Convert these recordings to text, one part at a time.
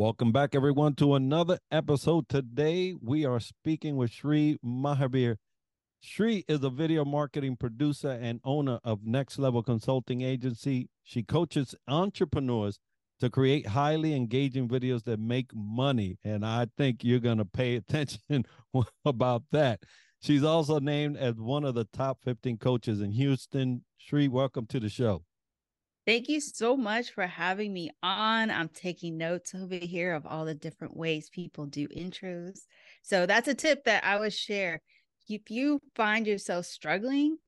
Welcome back, everyone, to another episode. Today, we are speaking with Sri Mahabir. Sri is a video marketing producer and owner of Next Level Consulting Agency. She coaches entrepreneurs to create highly engaging videos that make money. And I think you're going to pay attention about that. She's also named as one of the top 15 coaches in Houston. Sri, welcome to the show. Thank you so much for having me on. I'm taking notes over here of all the different ways people do intros. So that's a tip that I would share. If you find yourself struggling,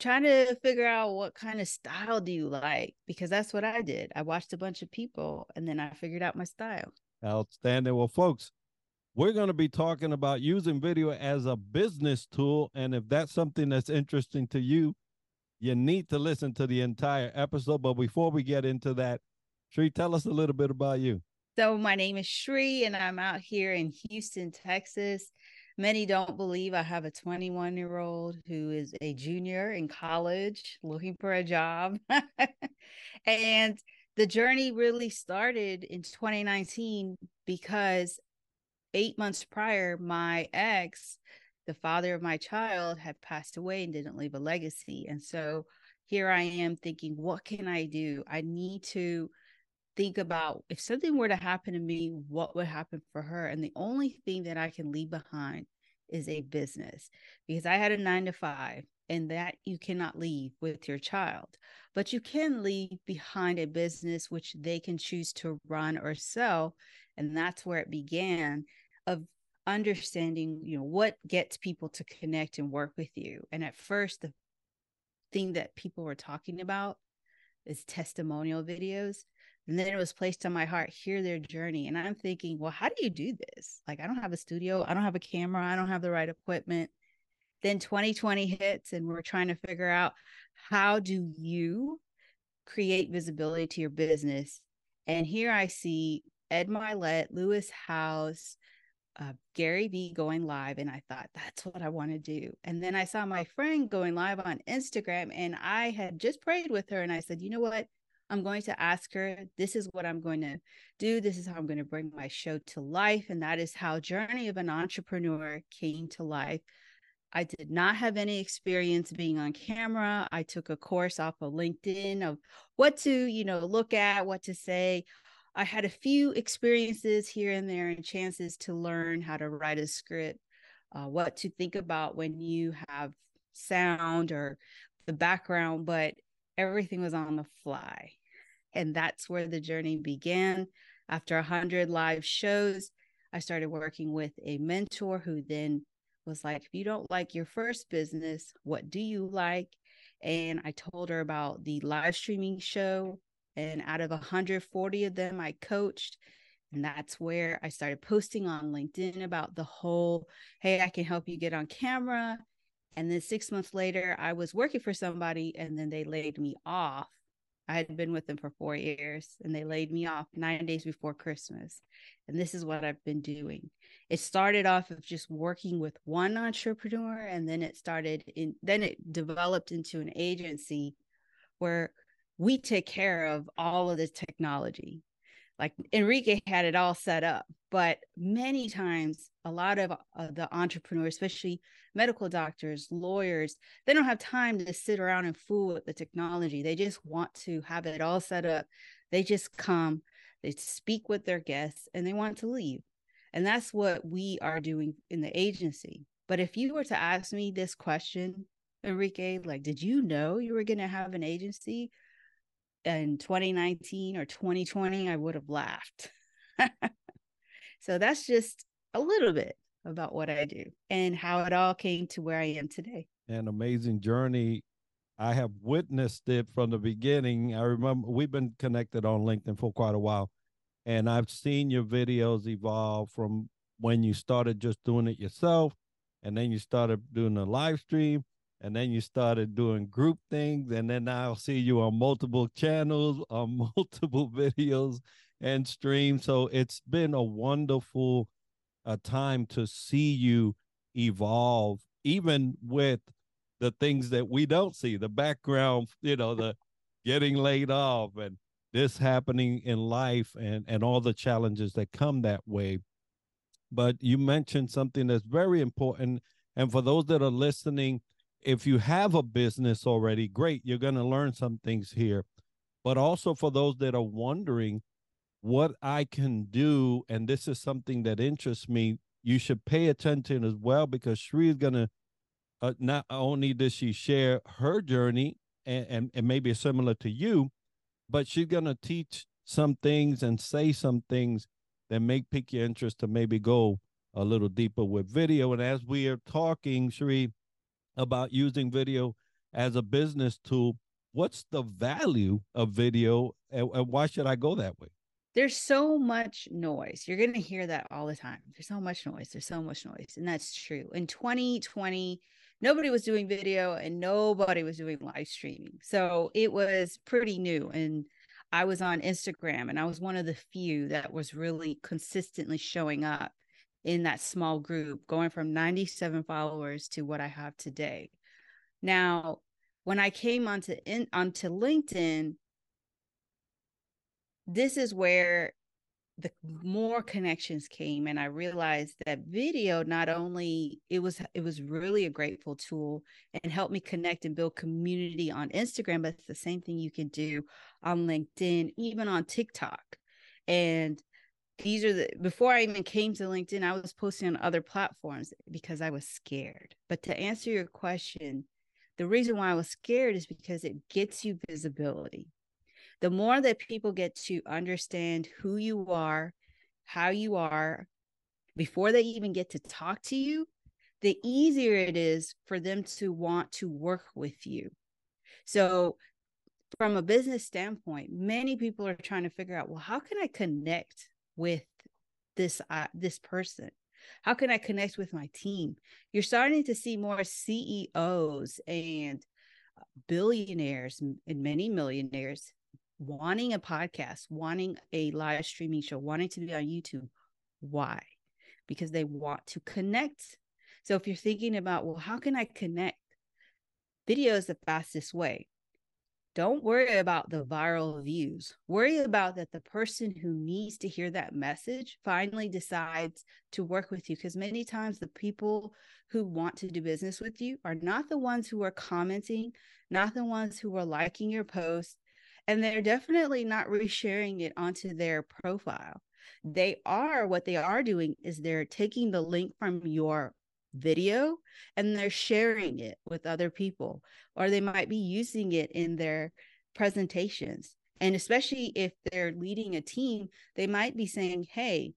try to figure out what kind of style do you like because that's what I did. I watched a bunch of people and then I figured out my style. Outstanding. Well, folks, we're going to be talking about using video as a business tool. And if that's something that's interesting to you, you need to listen to the entire episode. But before we get into that, Sri, tell us a little bit about you. So, my name is Sri, and I'm out here in Houston, Texas. Many don't believe I have a 21 year old who is a junior in college looking for a job. and the journey really started in 2019 because eight months prior, my ex the father of my child had passed away and didn't leave a legacy. And so here I am thinking, what can I do? I need to think about if something were to happen to me, what would happen for her? And the only thing that I can leave behind is a business because I had a nine to five and that you cannot leave with your child, but you can leave behind a business which they can choose to run or sell. And that's where it began of understanding you know what gets people to connect and work with you. And at first the thing that people were talking about is testimonial videos. And then it was placed on my heart hear their journey. And i'm thinking well how do you do this? Like i don't have a studio. I don't have a camera. I don't have the right equipment. Then 2020 hits and we're trying to figure out how do you create visibility to your business? And here i see ed mylett lewis howes uh, Gary Vee going live, and I thought that's what I want to do. And then I saw my friend going live on Instagram, and I had just prayed with her, and I said, you know what? I'm going to ask her, this is what I'm going to do. This is how I'm going to bring my show to life. And that is how Journey of an Entrepreneur came to life. I did not have any experience being on camera. I took a course off of LinkedIn of what to, you know, look at, what to say, I had a few experiences here and there and chances to learn how to write a script, uh, what to think about when you have sound or the background, but everything was on the fly. And that's where the journey began. After 100 live shows, I started working with a mentor who then was like, if you don't like your first business, what do you like? And I told her about the live streaming show and out of 140 of them, I coached. And that's where I started posting on LinkedIn about the whole hey, I can help you get on camera. And then six months later, I was working for somebody and then they laid me off. I had been with them for four years and they laid me off nine days before Christmas. And this is what I've been doing. It started off of just working with one entrepreneur and then it started in, then it developed into an agency where we take care of all of the technology. Like Enrique had it all set up, but many times, a lot of uh, the entrepreneurs, especially medical doctors, lawyers, they don't have time to sit around and fool with the technology. They just want to have it all set up. They just come, they speak with their guests, and they want to leave. And that's what we are doing in the agency. But if you were to ask me this question, Enrique, like, did you know you were going to have an agency? In 2019 or 2020, I would have laughed. so that's just a little bit about what I do and how it all came to where I am today. An amazing journey. I have witnessed it from the beginning. I remember we've been connected on LinkedIn for quite a while, and I've seen your videos evolve from when you started just doing it yourself, and then you started doing a live stream, and then you started doing group things and then i'll see you on multiple channels on multiple videos and streams so it's been a wonderful uh, time to see you evolve even with the things that we don't see, the background, you know, the getting laid off and this happening in life and and all the challenges that come that way. But you mentioned something that's very important and for those that are listening, if you have a business already, great, you're going to learn some things here. But also for those that are wondering what I can do, and this is something that interests me, you should pay attention as well because Sri is going to uh, not only does she share her journey and, and, and maybe similar to you, but she's going to teach some things and say some things that may pique your interest to maybe go a little deeper with video. And as we are talking, Sri, about using video as a business tool, what's the value of video and, and why should I go that way? There's so much noise. You're going to hear that all the time. There's so much noise. There's so much noise. And that's true. In 2020, nobody was doing video and nobody was doing live streaming. So it was pretty new. And I was on Instagram and I was one of the few that was really consistently showing up in that small group, going from 97 followers to what I have today. Now, when I came onto in, onto LinkedIn, this is where the more connections came and i realized that video not only it was it was really a grateful tool and helped me connect and build community on instagram but it's the same thing you can do on linkedin even on tiktok and these are the before I even came to LinkedIn, I was posting on other platforms because I was scared. But to answer your question, the reason why I was scared is because it gets you visibility. The more that people get to understand who you are, how you are, before they even get to talk to you, the easier it is for them to want to work with you. So, from a business standpoint, many people are trying to figure out, well, how can I connect with this uh, this person? How can i connect with my team? You're starting to see more ceos and billionaires and many millionaires wanting a podcast wanting a live streaming show wanting to be on youtube. Why? Because they want to connect. So if you're thinking about well how can i connect? Video is the fastest way don't worry about the viral views. Worry about that the person who needs to hear that message finally decides to work with you. Because many times the people who want to do business with you are not the ones who are commenting, not the ones who are liking your post, and they're definitely not resharing it onto their profile. They are what they are doing is they're taking the link from your video and they're sharing it with other people or they might be using it in their presentations. And especially if they're leading a team they might be saying hey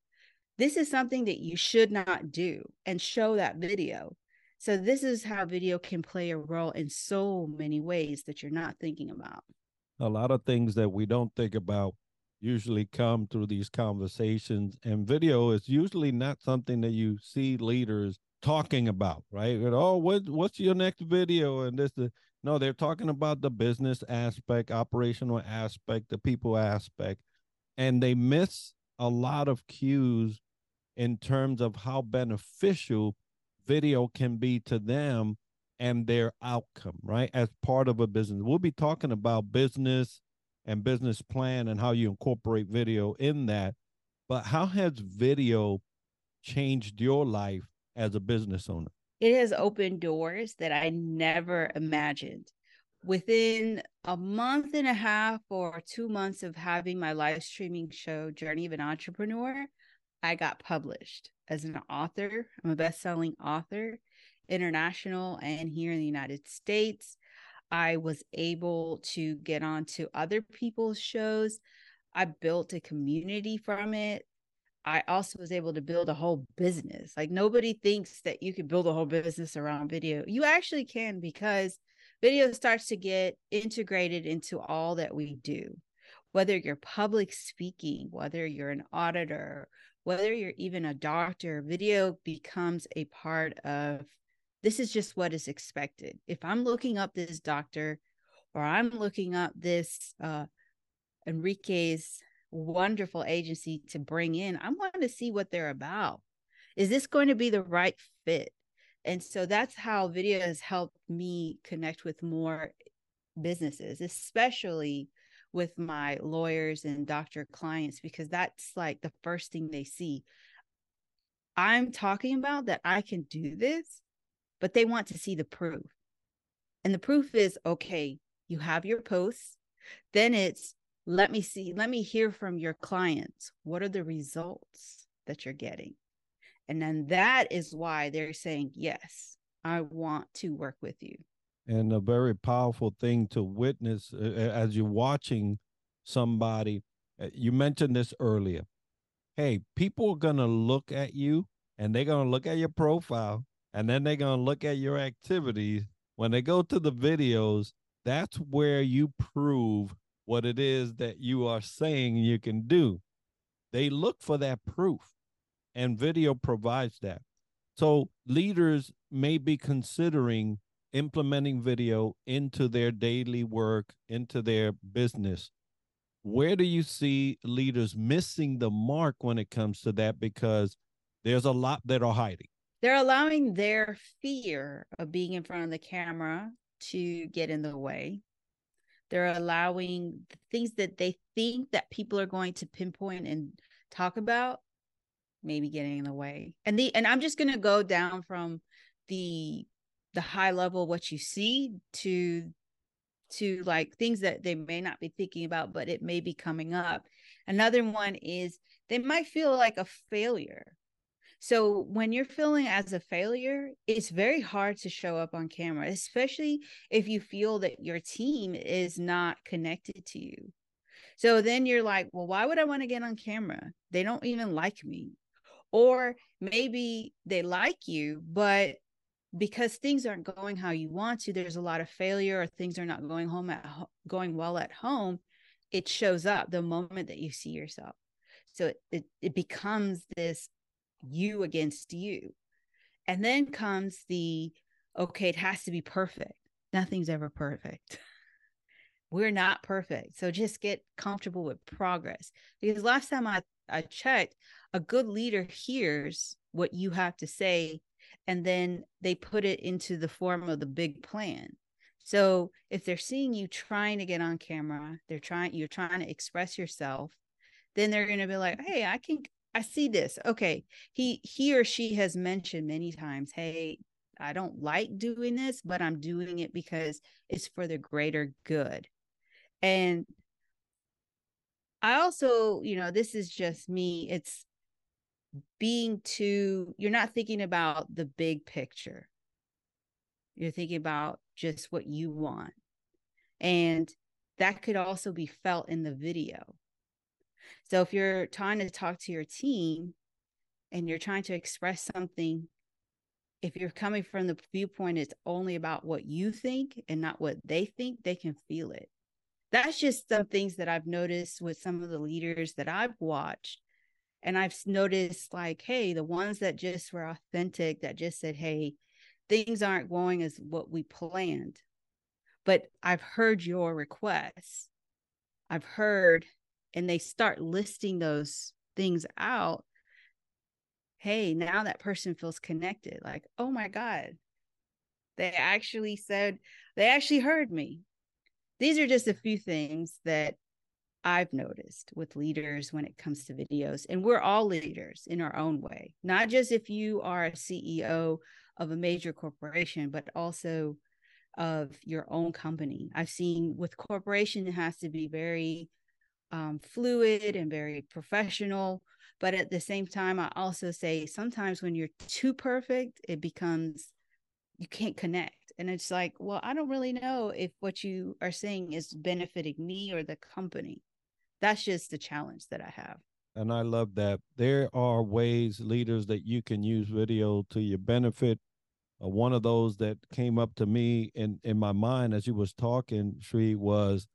this is something that you should not do and show that video. So this is how video can play a role in so many ways that you're not thinking about. A lot of things that we don't think about usually come through these conversations and video is usually not something that you see leaders talking about, right? Oh, what what's your next video? And this, the, no, they're talking about the business aspect, operational aspect, the people aspect, and they miss a lot of cues in terms of how beneficial video can be to them and their outcome, right? As part of a business. We'll be talking about business and business plan and how you incorporate video in that. But how has video changed your life as a business owner? It has opened doors that I never imagined. Within a month and a half or two months of having my live streaming show, Journey of an Entrepreneur, I got published as an author. I'm a best selling author, international and here in the United States. I was able to get onto other people's shows. I built a community from it. I also was able to build a whole business. Like nobody thinks that you could build a whole business around video. You actually can because video starts to get integrated into all that we do. Whether you're public speaking, whether you're an auditor, whether you're even a doctor, video becomes a part of this is just what is expected. If I'm looking up this doctor or I'm looking up this uh Enrique's wonderful agency to bring in. I want to see what they're about. Is this going to be the right fit? And so that's how video has helped me connect with more businesses, especially with my lawyers and doctor clients, because that's like the first thing they see. I'm talking about that I can do this, but they want to see the proof. And the proof is okay, you have your posts. Then it's let me see, let me hear from your clients. What are the results that you're getting? And then that is why they're saying, yes, I want to work with you. And a very powerful thing to witness as you're watching somebody. Uh, you mentioned this earlier. Hey, people are going to look at you and they're going to look at your profile and then they're going to look at your activities. When they go to the videos, that's where you prove what it is that you are saying you can do. They look for that proof, and video provides that. So leaders may be considering implementing video into their daily work, into their business. Where do you see leaders missing the mark when it comes to that? Because there's a lot that are hiding. They're allowing their fear of being in front of the camera to get in the way. They're allowing things that they think that people are going to pinpoint and talk about maybe getting in the way. And the and I'm just going to go down from the the high level what you see to to like things that they may not be thinking about but it may be coming up. Another one is they might feel like a failure so when you're feeling as a failure, it's very hard to show up on camera, especially if you feel that your team is not connected to you. So then you're like, well, why would I want to get on camera? They don't even like me. Or maybe they like you, but because things aren't going how you want to, there's a lot of failure or things are not going home at going well at home, it shows up the moment that you see yourself. So it, it, it becomes this you against you. And then comes the okay, it has to be perfect. Nothing's ever perfect. We're not perfect. So just get comfortable with progress. Because last time I, I checked, a good leader hears what you have to say and then they put it into the form of the big plan. So if they're seeing you trying to get on camera, they're trying you're trying to express yourself, then they're going to be like, "Hey, I can I see this. Okay. He he or she has mentioned many times, hey, I don't like doing this, but I'm doing it because it's for the greater good. And I also, you know, this is just me. It's being too, you're not thinking about the big picture. You're thinking about just what you want. And that could also be felt in the video. So if you're trying to talk to your team and you're trying to express something, if you're coming from the viewpoint it's only about what you think and not what they think, they can feel it. That's just some things that I've noticed with some of the leaders that I've watched. And I've noticed like, hey, the ones that just were authentic, that just said, hey, things aren't going as what we planned. But I've heard your requests. I've heard and they start listing those things out hey now that person feels connected like oh my god they actually said they actually heard me these are just a few things that I've noticed with leaders when it comes to videos. And we're all leaders in our own way, not just if you are a CEO of a major corporation, but also of your own company. I've seen with corporation, it has to be very um, fluid and very professional. But at the same time, I also say sometimes when you're too perfect, it becomes you can't connect. And it's like, well, I don't really know if what you are saying is benefiting me or the company. That's just the challenge that I have. And I love that. There are ways, leaders, that you can use video to your benefit. Uh, one of those that came up to me in, in my mind as you was talking, Sri, was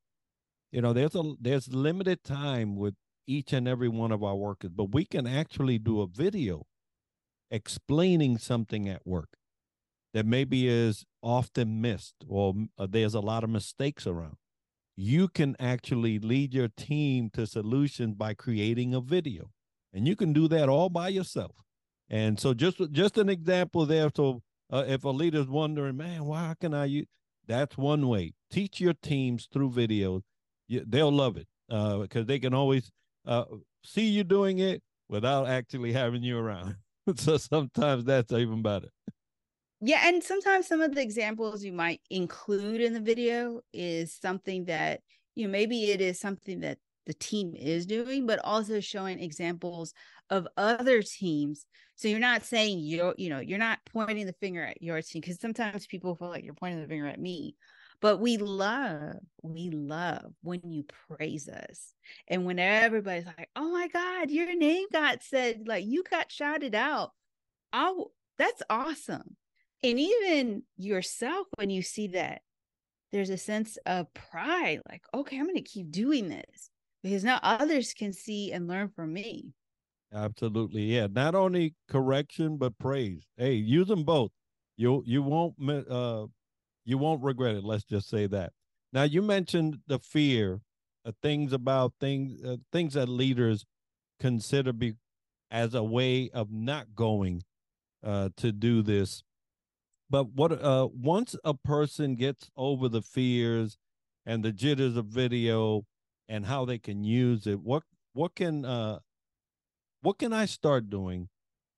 you know there's a there's limited time with each and every one of our workers but we can actually do a video explaining something at work that maybe is often missed or uh, there's a lot of mistakes around you can actually lead your team to solutions by creating a video and you can do that all by yourself and so just just an example there so uh, if a leader's wondering, man, why can I use? That's one way. Teach your teams through videos. You, they'll love it because uh, they can always uh, see you doing it without actually having you around. so sometimes that's even better. Yeah, and sometimes some of the examples you might include in the video is something that you know maybe it is something that the team is doing, but also showing examples of other teams. So you're not saying you're, you know, you're not pointing the finger at your team because sometimes people feel like you're pointing the finger at me. But we love, we love when you praise us. And when everybody's like, oh my God, your name got said, like you got shouted out. Oh, that's awesome. And even yourself, when you see that, there's a sense of pride like, okay, I'm going to keep doing this because now others can see and learn from me. Absolutely. Yeah. Not only correction, but praise. Hey, use them both. You, you won't, uh, you won't regret it. Let's just say that. Now you mentioned the fear, uh, things about things, uh, things that leaders consider be as a way of not going uh, to do this. But what uh, once a person gets over the fears and the jitters of video and how they can use it, what what can uh, what can I start doing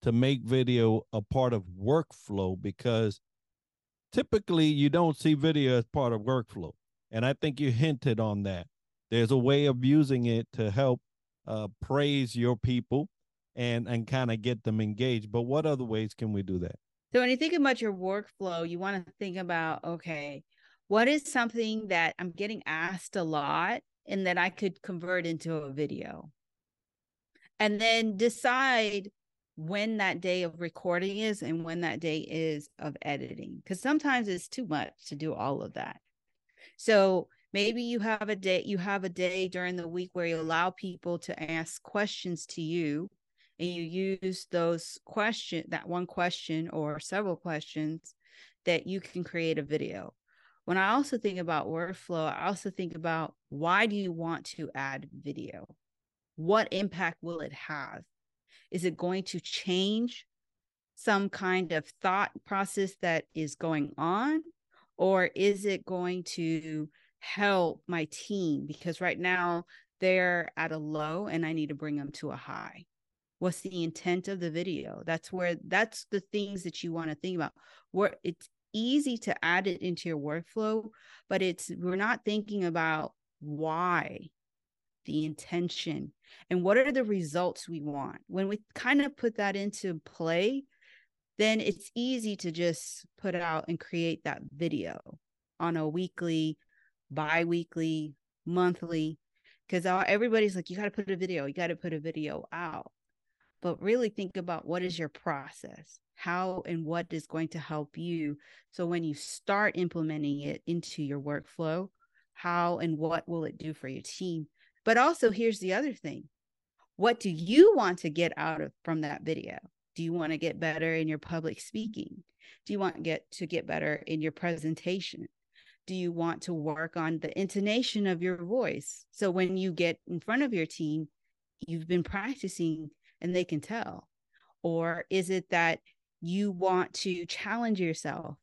to make video a part of workflow? Because typically you don't see video as part of workflow. And I think you hinted on that. There's a way of using it to help uh, praise your people and and kind of get them engaged. But what other ways can we do that? So when you think about your workflow, you want to think about okay, what is something that I'm getting asked a lot and that I could convert into a video? And then decide when that day of recording is and when that day is of editing because sometimes it's too much to do all of that. So maybe you have a day you have a day during the week where you allow people to ask questions to you and you use those question that one question or several questions that you can create a video. When i also think about workflow i also think about why do you want to add video? What impact will it have is it going to change some kind of thought process that is going on? Or is it going to help my team? Because right now they're at a low and I need to bring them to a high. What's the intent of the video? That's where that's the things that you want to think about. Where it's easy to add it into your workflow, but it's we're not thinking about why the intention, and what are the results we want. When we kind of put that into play, then it's easy to just put out and create that video on a weekly, bi weekly, monthly, because everybody's like, you got to put a video, you got to put a video out. But really think about what is your process? How and what is going to help you? So when you start implementing it into your workflow, how and what will it do for your team? But also, here's the other thing what do you want to get out of from that video? Do you want to get better in your public speaking? Do you want to get to get better in your presentation? Do you want to work on the intonation of your voice? So when you get in front of your team, you've been practicing and they can tell. Or is it that you want to challenge yourself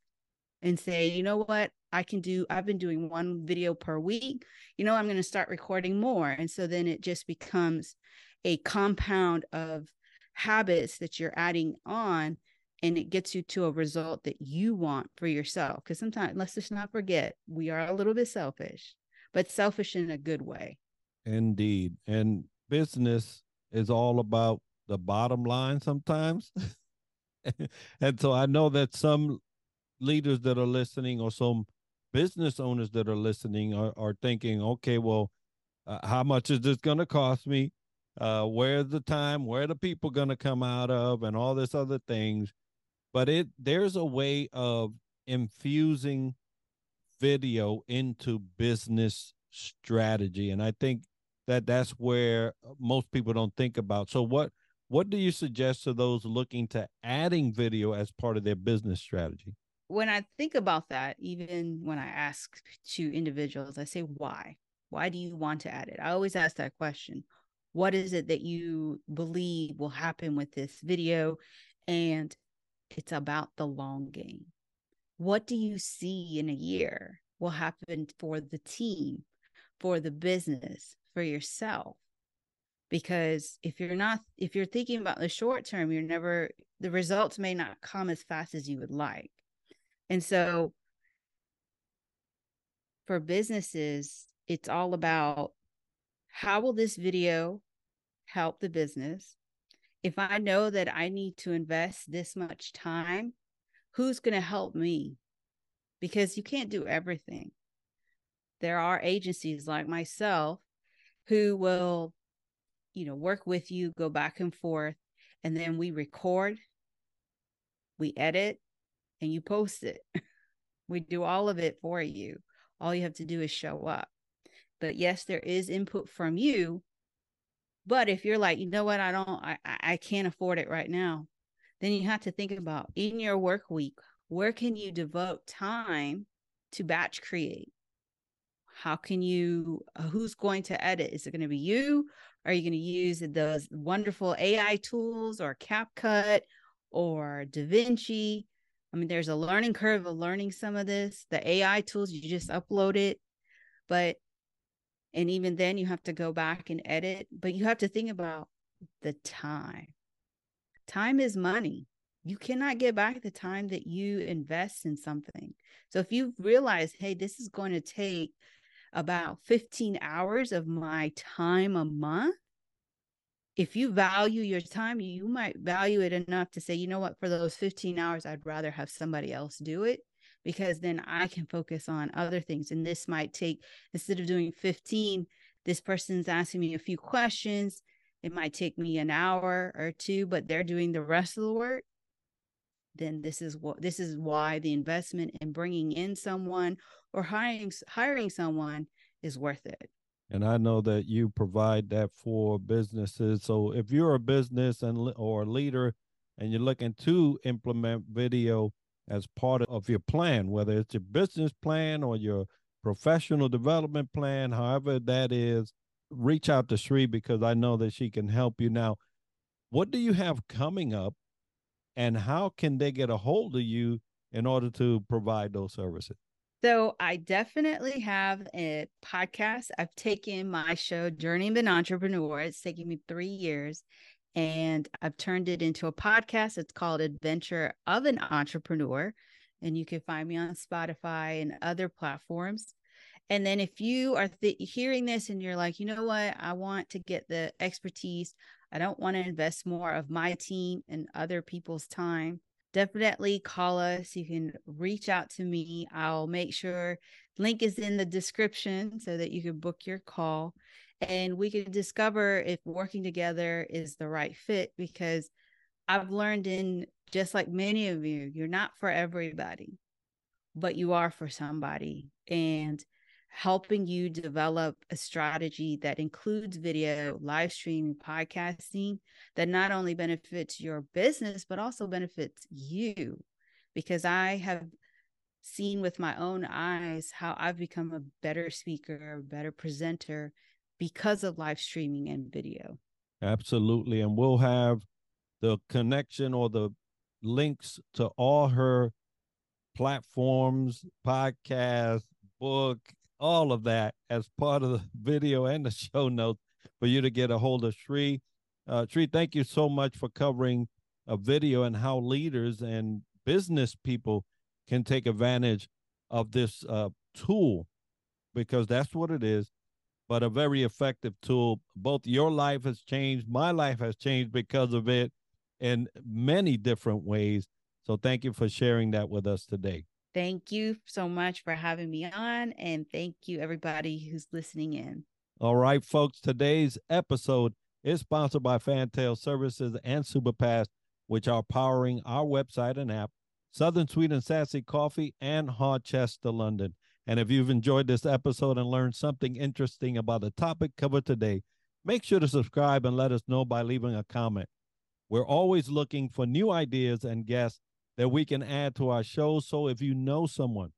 and say, you know what, I can do, I've been doing one video per week. You know, I'm going to start recording more. And so then it just becomes a compound of habits that you're adding on and it gets you to a result that you want for yourself. Because sometimes, let's just not forget, we are a little bit selfish, but selfish in a good way. Indeed. And business is all about the bottom line sometimes. and so I know that some leaders that are listening or some business owners that are listening are, are thinking, okay, well, uh, how much is this going to cost me? Uh, where's the time? Where are the people going to come out of? And all this other things. But it there's a way of infusing video into business strategy, and I think that that's where most people don't think about. So what what do you suggest to those looking to adding video as part of their business strategy? When I think about that, even when I ask to individuals, I say, why? Why do you want to add it? I always ask that question. What is it that you believe will happen with this video? And it's about the long game. What do you see in a year will happen for the team, for the business, for yourself? Because if you're not, if you're thinking about the short term, you're never, the results may not come as fast as you would like. And so for businesses, it's all about how will this video help the business? If I know that I need to invest this much time, who's going to help me? Because you can't do everything. There are agencies like myself who will, you know, work with you, go back and forth, and then we record, we edit, and you post it. we do all of it for you. All you have to do is show up. But yes, there is input from you. But if you're like, you know what, I don't, I, I can't afford it right now, then you have to think about in your work week, where can you devote time to batch create? How can you, uh, who's going to edit? Is it going to be you? Are you going to use those wonderful AI tools or CapCut or DaVinci? I mean, there's a learning curve of learning some of this. The AI tools, you just upload it. But, and even then, you have to go back and edit. But you have to think about the time. Time is money. You cannot get back the time that you invest in something. So if you realize, hey, this is going to take about 15 hours of my time a month, if you value your time, you might value it enough to say, you know what, for those 15 hours, I'd rather have somebody else do it because then I can focus on other things. And this might take, instead of doing 15, this person's asking me a few questions. It might take me an hour or two, but they're doing the rest of the work. Then this is what this is why the investment in bringing in someone or hiring hiring someone is worth it. And I know that you provide that for businesses. So if you're a business and or a leader and you're looking to implement video as part of your plan, whether it's your business plan or your professional development plan, however that is, reach out to Sri because I know that she can help you. Now, what do you have coming up and how can they get a hold of you in order to provide those services? So I definitely have a podcast. I've taken my show Journey an Entrepreneur. It's taken me three years and I've turned it into a podcast. It's called Adventure of an Entrepreneur. And you can find me on Spotify and other platforms. And then if you are th- hearing this and you're like, you know what, I want to get the expertise, I don't want to invest more of my team and other people's time definitely call us. You can reach out to me. I'll make sure link is in the description so that you can book your call and we can discover if working together is the right fit because I've learned in just like many of you, you're not for everybody, but you are for somebody. And helping you develop a strategy that includes video, live streaming, podcasting that not only benefits your business, but also benefits you. Because I have seen with my own eyes how I've become a better speaker, a better presenter because of live streaming and video. Absolutely. And we'll have the connection or the links to all her platforms, podcast, book, all of that as part of the video and the show notes for you to get a hold of Sri. Uh, thank you so much for covering a video and how leaders and business people can take advantage of this uh, tool because that's what it is, but a very effective tool. Both your life has changed, my life has changed because of it in many different ways. So thank you for sharing that with us today. Thank you so much for having me on. And thank you, everybody who's listening in. All right, folks. Today's episode is sponsored by Fantail Services and SupaPass, which are powering our website and app, Southern Sweet and Sassy Coffee, and Hawchester, London. And if you've enjoyed this episode and learned something interesting about the topic covered today, make sure to subscribe and let us know by leaving a comment. We're always looking for new ideas and guests that we can add to our show. So if you know someone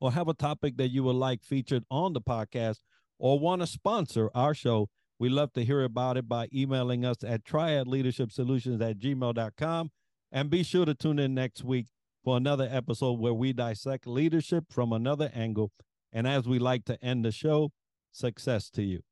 or have a topic that you would like featured on the podcast or want to sponsor our show, we love to hear about it by emailing us at triadleadershipsolutions at gmail.com. And be sure to tune in next week for another episode where we dissect leadership from another angle. And as we like to end the show, success to you.